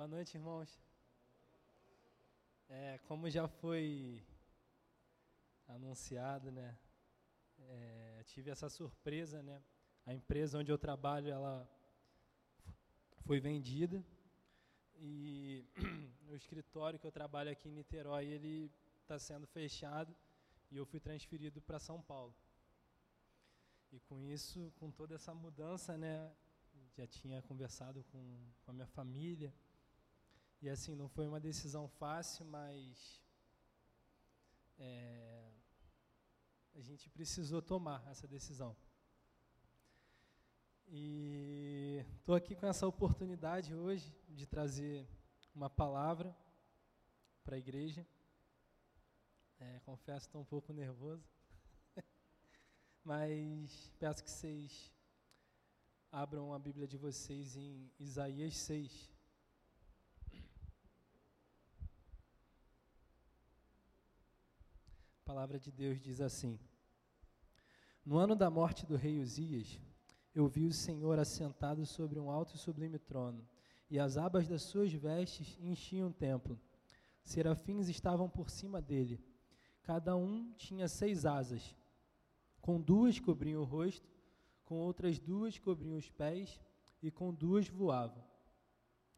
Boa noite, irmãos. É, como já foi anunciado, né? É, tive essa surpresa, né? A empresa onde eu trabalho, ela foi vendida e o escritório que eu trabalho aqui em Niterói, ele está sendo fechado e eu fui transferido para São Paulo. E com isso, com toda essa mudança, né? Já tinha conversado com, com a minha família e assim, não foi uma decisão fácil, mas é, a gente precisou tomar essa decisão. E estou aqui com essa oportunidade hoje de trazer uma palavra para a igreja. É, confesso, estou um pouco nervoso. Mas peço que vocês abram a Bíblia de vocês em Isaías 6. Palavra de Deus diz assim: No ano da morte do rei Uzias, eu vi o Senhor assentado sobre um alto e sublime trono, e as abas das suas vestes enchiam o templo. Serafins estavam por cima dele. Cada um tinha seis asas. Com duas cobriam o rosto, com outras duas cobriam os pés, e com duas voavam.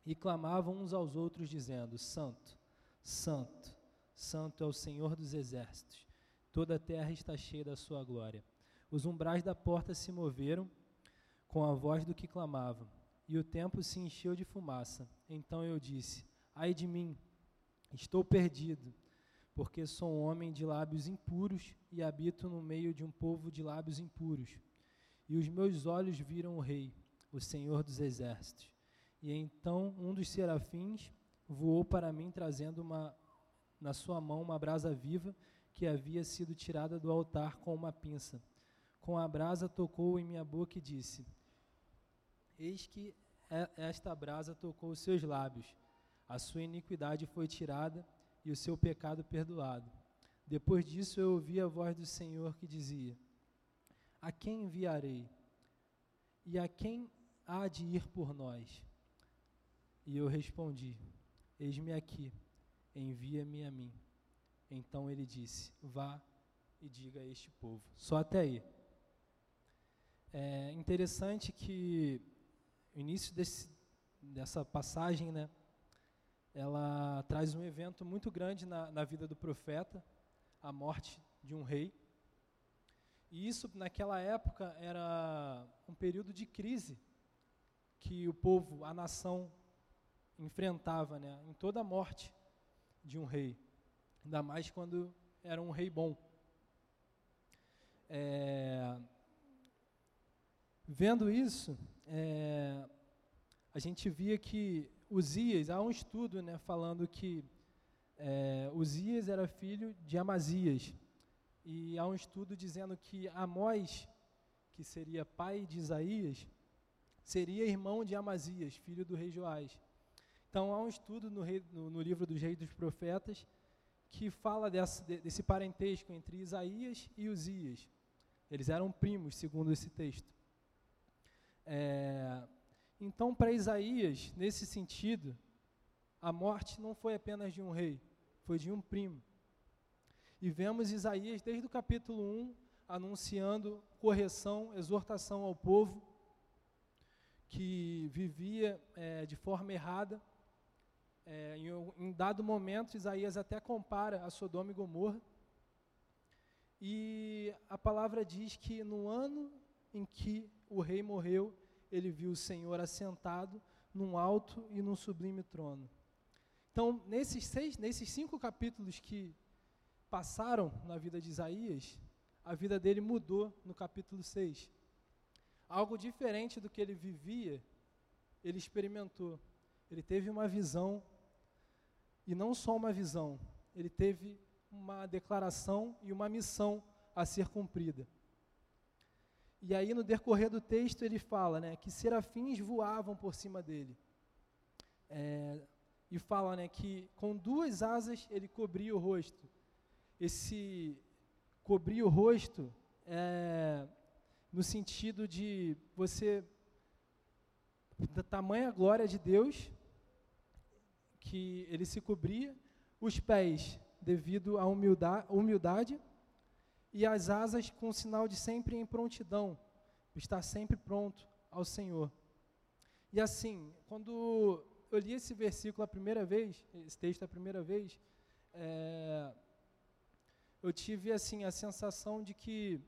E clamavam uns aos outros, dizendo: Santo, Santo, Santo é o Senhor dos exércitos. Toda a terra está cheia da sua glória. Os umbrais da porta se moveram com a voz do que clamavam, e o templo se encheu de fumaça. Então eu disse: Ai de mim, estou perdido, porque sou um homem de lábios impuros e habito no meio de um povo de lábios impuros. E os meus olhos viram o Rei, o Senhor dos exércitos. E então um dos serafins voou para mim, trazendo uma na sua mão uma brasa viva que havia sido tirada do altar com uma pinça. Com a brasa tocou em minha boca e disse: Eis que esta brasa tocou os seus lábios. A sua iniquidade foi tirada e o seu pecado perdoado. Depois disso eu ouvi a voz do Senhor que dizia: A quem enviarei? E a quem há de ir por nós? E eu respondi: Eis-me aqui envia-me a mim. Então ele disse: Vá e diga a este povo. Só até aí. É interessante que o início desse, dessa passagem, né, ela traz um evento muito grande na, na vida do profeta, a morte de um rei. E isso, naquela época, era um período de crise que o povo, a nação, enfrentava, né, em toda a morte de um rei, ainda mais quando era um rei bom. É, vendo isso, é, a gente via que Uzias, há um estudo né, falando que é, Uzias era filho de Amazias, e há um estudo dizendo que Amós, que seria pai de Isaías, seria irmão de Amazias, filho do rei Joás. Então, há um estudo no, rei, no, no livro dos Reis dos Profetas que fala desse parentesco entre Isaías e Uzias. Eles eram primos, segundo esse texto. É, então, para Isaías, nesse sentido, a morte não foi apenas de um rei, foi de um primo. E vemos Isaías, desde o capítulo 1, anunciando correção, exortação ao povo que vivia é, de forma errada é, em, em dado momento, Isaías até compara a Sodoma e Gomorra. E a palavra diz que no ano em que o rei morreu, ele viu o Senhor assentado num alto e num sublime trono. Então, nesses, seis, nesses cinco capítulos que passaram na vida de Isaías, a vida dele mudou no capítulo 6. Algo diferente do que ele vivia, ele experimentou. Ele teve uma visão e não só uma visão, ele teve uma declaração e uma missão a ser cumprida. E aí, no decorrer do texto, ele fala né, que serafins voavam por cima dele. É, e fala né, que com duas asas ele cobria o rosto. Esse cobrir o rosto é no sentido de você, da tamanha glória de Deus, que ele se cobria, os pés devido à humildade, e as asas com sinal de sempre em prontidão, estar sempre pronto ao Senhor. E assim, quando eu li esse versículo a primeira vez, esse texto a primeira vez, é, eu tive assim a sensação de que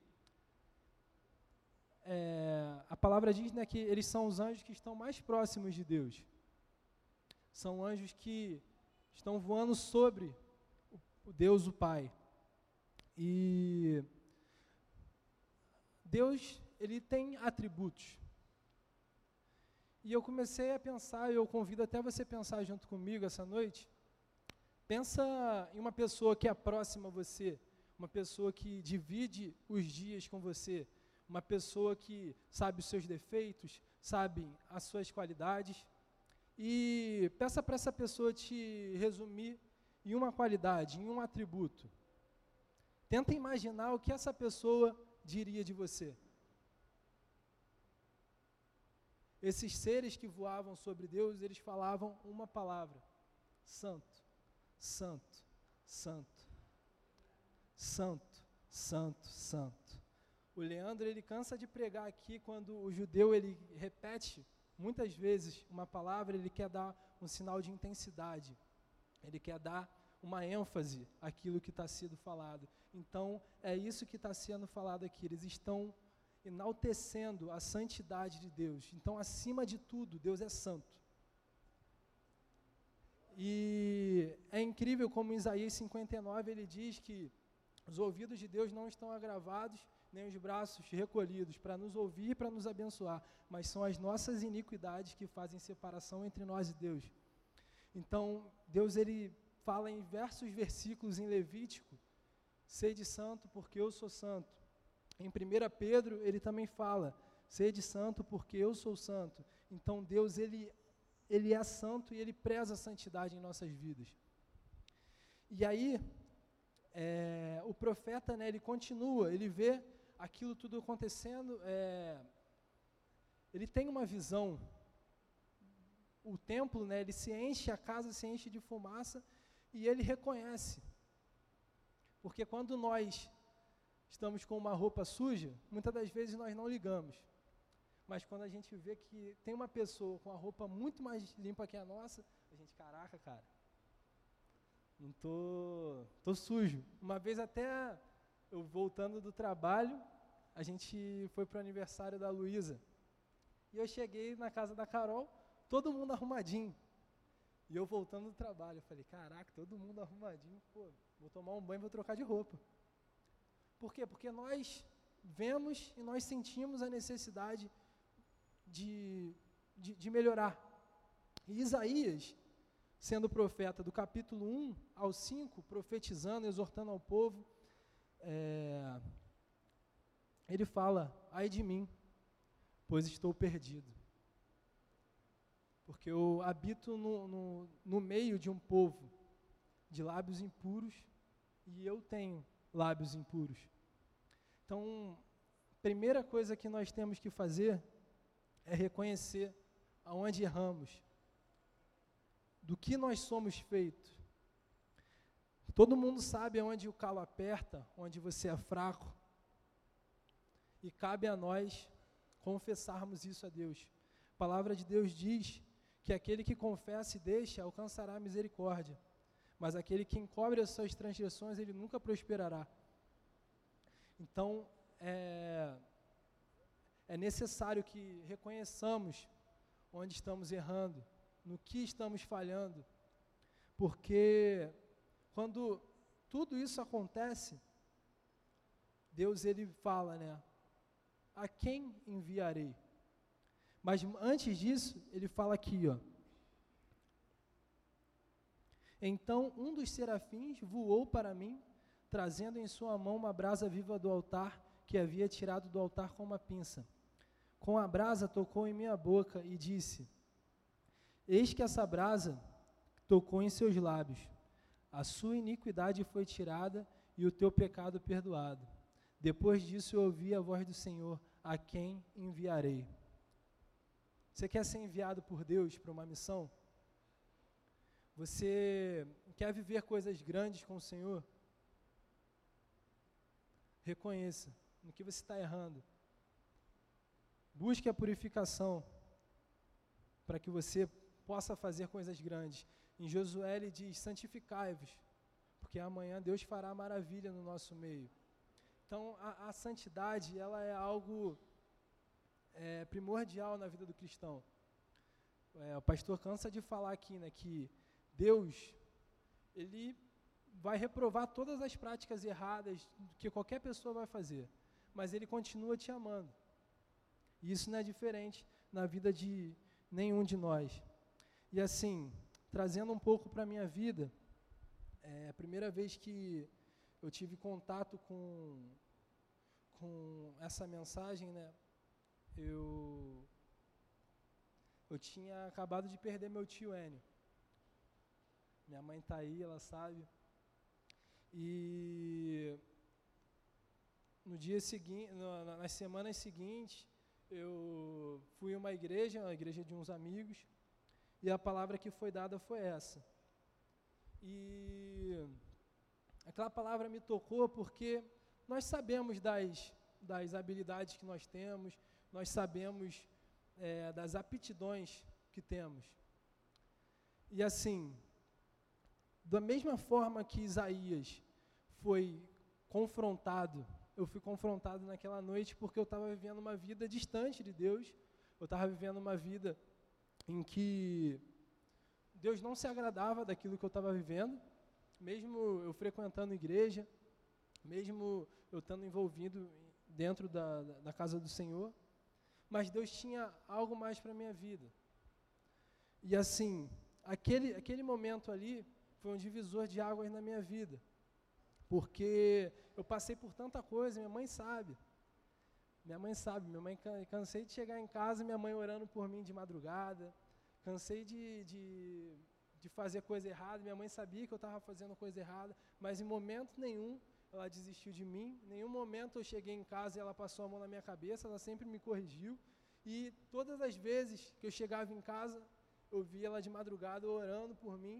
é, a palavra diz né, que eles são os anjos que estão mais próximos de Deus. São anjos que estão voando sobre o, Deus, o Pai. E Deus, ele tem atributos. E eu comecei a pensar, e eu convido até você pensar junto comigo essa noite. Pensa em uma pessoa que é próxima a você, uma pessoa que divide os dias com você, uma pessoa que sabe os seus defeitos, sabe as suas qualidades. E peça para essa pessoa te resumir em uma qualidade, em um atributo. Tenta imaginar o que essa pessoa diria de você. Esses seres que voavam sobre Deus, eles falavam uma palavra: Santo, Santo, Santo, Santo, Santo, Santo. O Leandro ele cansa de pregar aqui quando o judeu ele repete muitas vezes uma palavra, ele quer dar um sinal de intensidade. Ele quer dar uma ênfase àquilo que está sendo falado. Então, é isso que está sendo falado aqui. Eles estão enaltecendo a santidade de Deus. Então, acima de tudo, Deus é santo. E é incrível como em Isaías 59 ele diz que os ouvidos de Deus não estão agravados, nem os braços recolhidos para nos ouvir e para nos abençoar, mas são as nossas iniquidades que fazem separação entre nós e Deus. Então, Deus ele fala em diversos versículos em Levítico, sede santo porque eu sou santo. Em 1 Pedro, ele também fala, sede santo porque eu sou santo. Então, Deus ele ele é santo e ele preza a santidade em nossas vidas. E aí, é, o profeta, né, ele continua, ele vê aquilo tudo acontecendo, é, ele tem uma visão. O templo, né, ele se enche, a casa se enche de fumaça e ele reconhece. Porque quando nós estamos com uma roupa suja, muitas das vezes nós não ligamos. Mas quando a gente vê que tem uma pessoa com a roupa muito mais limpa que a nossa, a gente, caraca, cara, não tô, tô sujo. Uma vez até eu voltando do trabalho, a gente foi para o aniversário da Luísa. E eu cheguei na casa da Carol, todo mundo arrumadinho. E eu voltando do trabalho, eu falei, caraca, todo mundo arrumadinho, pô, vou tomar um banho e vou trocar de roupa. Por quê? Porque nós vemos e nós sentimos a necessidade de, de, de melhorar. E Isaías, sendo profeta do capítulo 1 ao 5, profetizando, exortando ao povo, é, ele fala: ai de mim, pois estou perdido. Porque eu habito no, no, no meio de um povo de lábios impuros e eu tenho lábios impuros. Então, primeira coisa que nós temos que fazer é reconhecer aonde erramos, do que nós somos feitos. Todo mundo sabe aonde o calo aperta, onde você é fraco. E cabe a nós confessarmos isso a Deus. A palavra de Deus diz que aquele que confessa e deixa alcançará misericórdia, mas aquele que encobre as suas transgressões, ele nunca prosperará. Então, é, é necessário que reconheçamos onde estamos errando, no que estamos falhando, porque quando tudo isso acontece, Deus ele fala, né? A quem enviarei? Mas antes disso, ele fala aqui, ó. Então um dos serafins voou para mim, trazendo em sua mão uma brasa viva do altar que havia tirado do altar com uma pinça. Com a brasa tocou em minha boca e disse: Eis que essa brasa tocou em seus lábios. A sua iniquidade foi tirada e o teu pecado perdoado. Depois disso eu ouvi a voz do Senhor: A quem enviarei? Você quer ser enviado por Deus para uma missão? Você quer viver coisas grandes com o Senhor? Reconheça no que você está errando. Busque a purificação para que você possa fazer coisas grandes. Em Josué ele diz: santificai-vos, porque amanhã Deus fará maravilha no nosso meio. Então a, a santidade ela é algo é, primordial na vida do cristão. É, o pastor cansa de falar aqui, né, que Deus, ele vai reprovar todas as práticas erradas que qualquer pessoa vai fazer, mas ele continua te amando. E isso não é diferente na vida de nenhum de nós. E assim, trazendo um pouco para a minha vida, é a primeira vez que eu tive contato com, com essa mensagem, né, eu, eu tinha acabado de perder meu tio Enio. Minha mãe está aí, ela sabe. E no dia seguinte, nas semanas seguintes, eu fui a uma igreja, uma igreja de uns amigos, e a palavra que foi dada foi essa. E aquela palavra me tocou porque nós sabemos das, das habilidades que nós temos, nós sabemos é, das aptidões que temos. E assim, da mesma forma que Isaías foi confrontado, eu fui confrontado naquela noite porque eu estava vivendo uma vida distante de Deus, eu estava vivendo uma vida em que Deus não se agradava daquilo que eu estava vivendo, mesmo eu frequentando igreja, mesmo eu estando envolvido dentro da, da casa do Senhor, mas Deus tinha algo mais para a minha vida. E assim, aquele, aquele momento ali foi um divisor de águas na minha vida. Porque eu passei por tanta coisa, minha mãe sabe. Minha mãe sabe, minha mãe cansei de chegar em casa, minha mãe orando por mim de madrugada. Cansei de, de, de fazer coisa errada, minha mãe sabia que eu estava fazendo coisa errada, mas em momento nenhum ela desistiu de mim. Em nenhum momento eu cheguei em casa e ela passou a mão na minha cabeça, ela sempre me corrigiu. E todas as vezes que eu chegava em casa, eu via ela de madrugada orando por mim,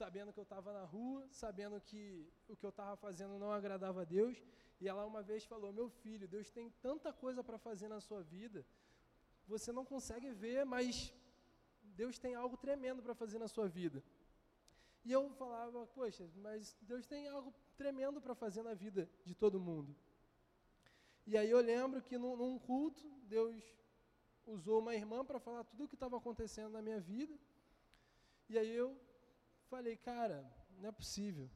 sabendo que eu estava na rua, sabendo que o que eu estava fazendo não agradava a Deus. E ela uma vez falou: Meu filho, Deus tem tanta coisa para fazer na sua vida, você não consegue ver, mas Deus tem algo tremendo para fazer na sua vida. E eu falava: Poxa, mas Deus tem algo tremendo para fazer na vida de todo mundo. E aí eu lembro que num, num culto, Deus usou uma irmã para falar tudo o que estava acontecendo na minha vida. E aí eu Falei, cara, não é possível.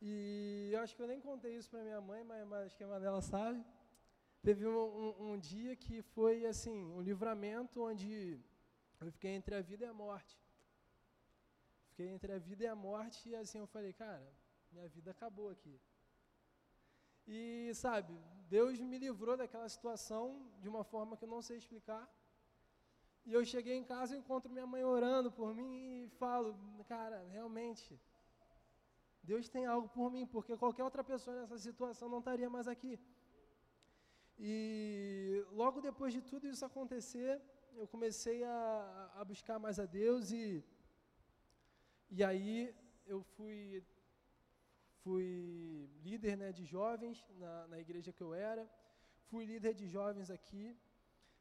E eu acho que eu nem contei isso para minha mãe, mas, mas, acho que a Manela sabe. Teve um, um, um, dia que foi assim, um livramento onde eu fiquei entre a vida e a morte. Fiquei entre a vida e a morte e assim eu falei, cara, minha vida acabou aqui. E sabe, Deus me livrou daquela situação de uma forma que eu não sei explicar. E eu cheguei em casa e encontro minha mãe orando por mim e falo, cara, realmente, Deus tem algo por mim, porque qualquer outra pessoa nessa situação não estaria mais aqui. E logo depois de tudo isso acontecer, eu comecei a, a buscar mais a Deus e, e aí eu fui, fui líder né, de jovens na, na igreja que eu era, fui líder de jovens aqui,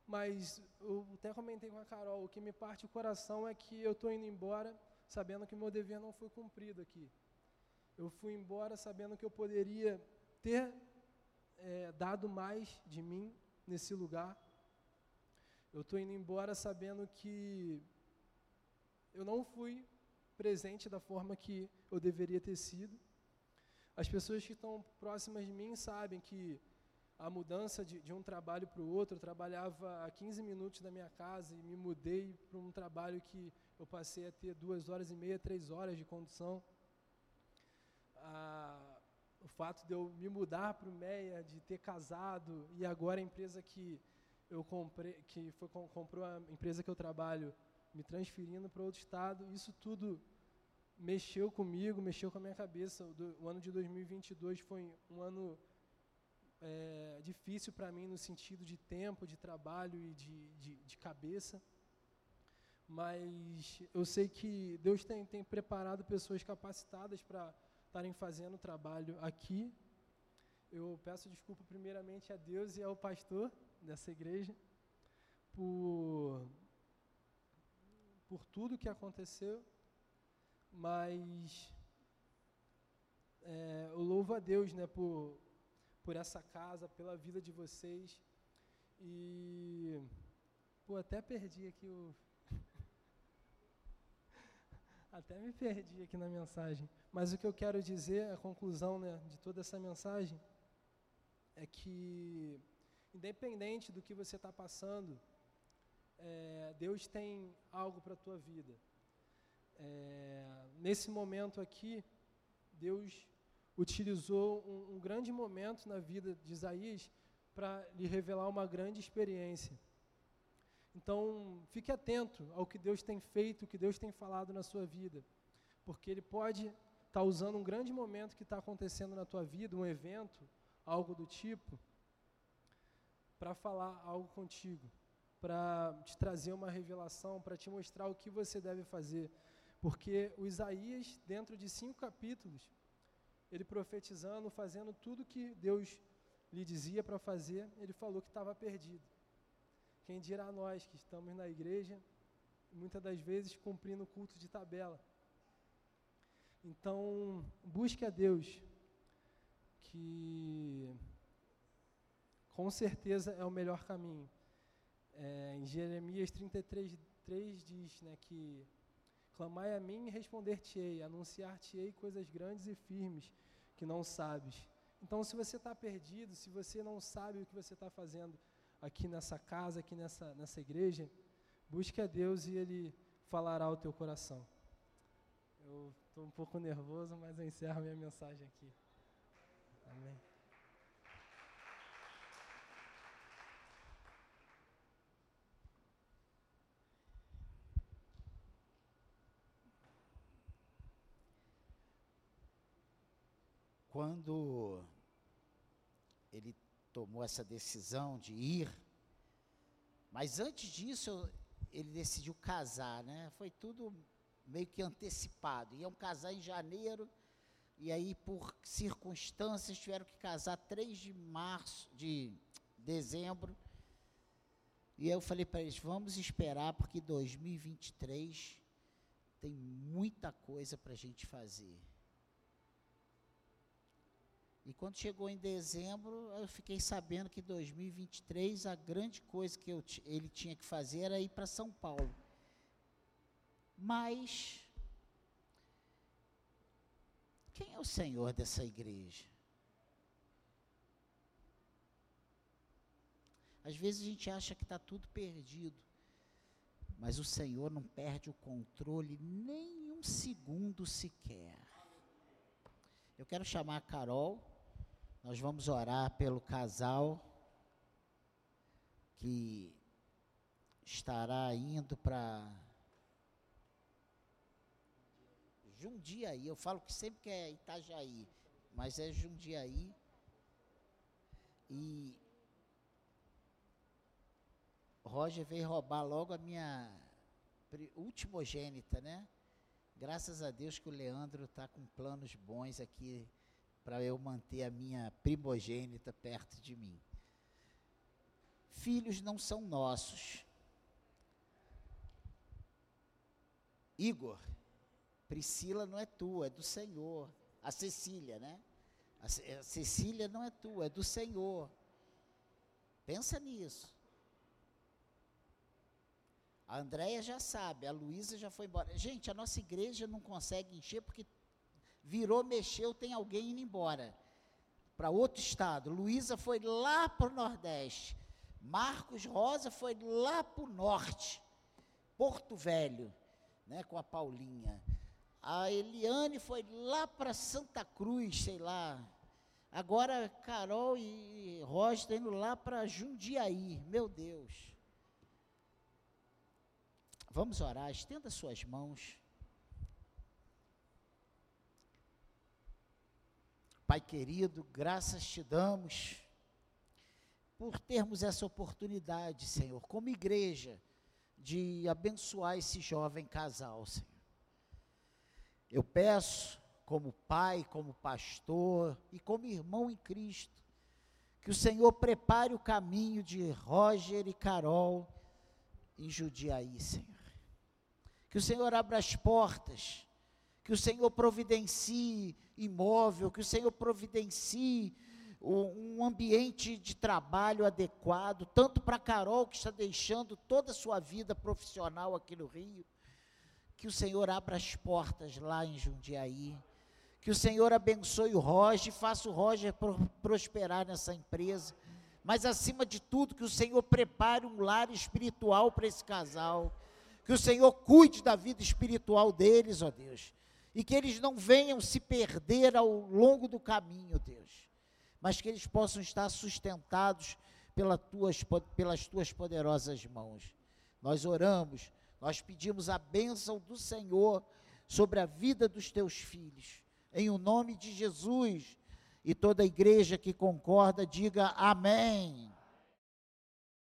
mas eu até comentei com a Carol, o que me parte o coração é que eu estou indo embora sabendo que meu dever não foi cumprido aqui. Eu fui embora sabendo que eu poderia ter é, dado mais de mim nesse lugar. Eu estou indo embora sabendo que eu não fui presente da forma que eu deveria ter sido. As pessoas que estão próximas de mim sabem que a mudança de, de um trabalho para o outro. Eu trabalhava a 15 minutos da minha casa e me mudei para um trabalho que eu passei a ter duas horas e meia, três horas de condução. Ah, o fato de eu me mudar para o MEIA, de ter casado e agora a empresa que eu comprei, que foi comprou a empresa que eu trabalho, me transferindo para outro estado, isso tudo mexeu comigo, mexeu com a minha cabeça. O, o ano de 2022 foi um ano é, difícil para mim no sentido de tempo, de trabalho e de, de, de cabeça. mas eu sei que Deus tem, tem preparado pessoas capacitadas para estarem fazendo o trabalho aqui. Eu peço desculpa primeiramente a Deus e ao pastor dessa igreja por, por tudo que aconteceu, mas é, eu louvo a Deus né, por, por essa casa, pela vida de vocês. E, pô, até perdi aqui o. até me perdi aqui na mensagem. Mas o que eu quero dizer, a conclusão né, de toda essa mensagem, é que, independente do que você está passando, é, Deus tem algo para a tua vida. É, nesse momento aqui, Deus utilizou um, um grande momento na vida de Isaías para lhe revelar uma grande experiência. Então, fique atento ao que Deus tem feito, o que Deus tem falado na sua vida, porque Ele pode estar tá usando um grande momento que está acontecendo na tua vida, um evento, algo do tipo, para falar algo contigo, para te trazer uma revelação, para te mostrar o que você deve fazer. Porque o Isaías, dentro de cinco capítulos, ele profetizando, fazendo tudo que Deus lhe dizia para fazer, ele falou que estava perdido. Quem dirá nós que estamos na igreja, muitas das vezes cumprindo o culto de tabela. Então, busque a Deus, que com certeza é o melhor caminho. É, em Jeremias 33, 3 diz né, que Clamai a mim e responder-te-ei, anunciar-te-ei coisas grandes e firmes que não sabes. Então, se você está perdido, se você não sabe o que você está fazendo aqui nessa casa, aqui nessa, nessa igreja, busque a Deus e Ele falará ao teu coração. Eu estou um pouco nervoso, mas eu encerro minha mensagem aqui. Amém. Quando ele tomou essa decisão de ir, mas antes disso ele decidiu casar, né? Foi tudo meio que antecipado. Iam casar em janeiro e aí por circunstâncias tiveram que casar 3 de março, de dezembro. E eu falei para eles, vamos esperar porque 2023 tem muita coisa para a gente fazer. E quando chegou em dezembro, eu fiquei sabendo que 2023 a grande coisa que eu, ele tinha que fazer era ir para São Paulo. Mas quem é o Senhor dessa igreja? Às vezes a gente acha que está tudo perdido, mas o Senhor não perde o controle nem um segundo sequer. Eu quero chamar a Carol. Nós vamos orar pelo casal que estará indo para Jundiaí. Eu falo que sempre que é Itajaí, mas é Jundiaí. E Roger veio roubar logo a minha ultimogênita, né? Graças a Deus que o Leandro está com planos bons aqui para eu manter a minha primogênita perto de mim. Filhos não são nossos. Igor, Priscila não é tua, é do Senhor. A Cecília, né? A, Cecília não é tua, é do Senhor. Pensa nisso. A Andréia já sabe, a Luísa já foi embora. Gente, a nossa igreja não consegue encher porque virou, mexeu, tem alguém indo embora para outro estado. Luísa foi lá para o Nordeste. Marcos Rosa foi lá para o Norte, Porto Velho, né, com a Paulinha. A Eliane foi lá para Santa Cruz, sei lá. Agora Carol e Rosa estão indo lá para Jundiaí. Meu Deus. Vamos orar, estenda suas mãos. Pai querido, graças te damos por termos essa oportunidade, Senhor, como igreja, de abençoar esse jovem casal, Senhor. Eu peço, como pai, como pastor e como irmão em Cristo, que o Senhor prepare o caminho de Roger e Carol em Judiaí, Senhor. Que o Senhor abra as portas, que o Senhor providencie imóvel, que o Senhor providencie um ambiente de trabalho adequado, tanto para Carol, que está deixando toda a sua vida profissional aqui no Rio, que o Senhor abra as portas lá em Jundiaí, que o Senhor abençoe o Roger, faça o Roger prosperar nessa empresa, mas acima de tudo, que o Senhor prepare um lar espiritual para esse casal, que o Senhor cuide da vida espiritual deles, ó Deus, e que eles não venham se perder ao longo do caminho, Deus mas que eles possam estar sustentados pelas tuas, pelas tuas poderosas mãos. Nós oramos, nós pedimos a bênção do Senhor sobre a vida dos teus filhos, em o nome de Jesus. E toda a igreja que concorda, diga amém.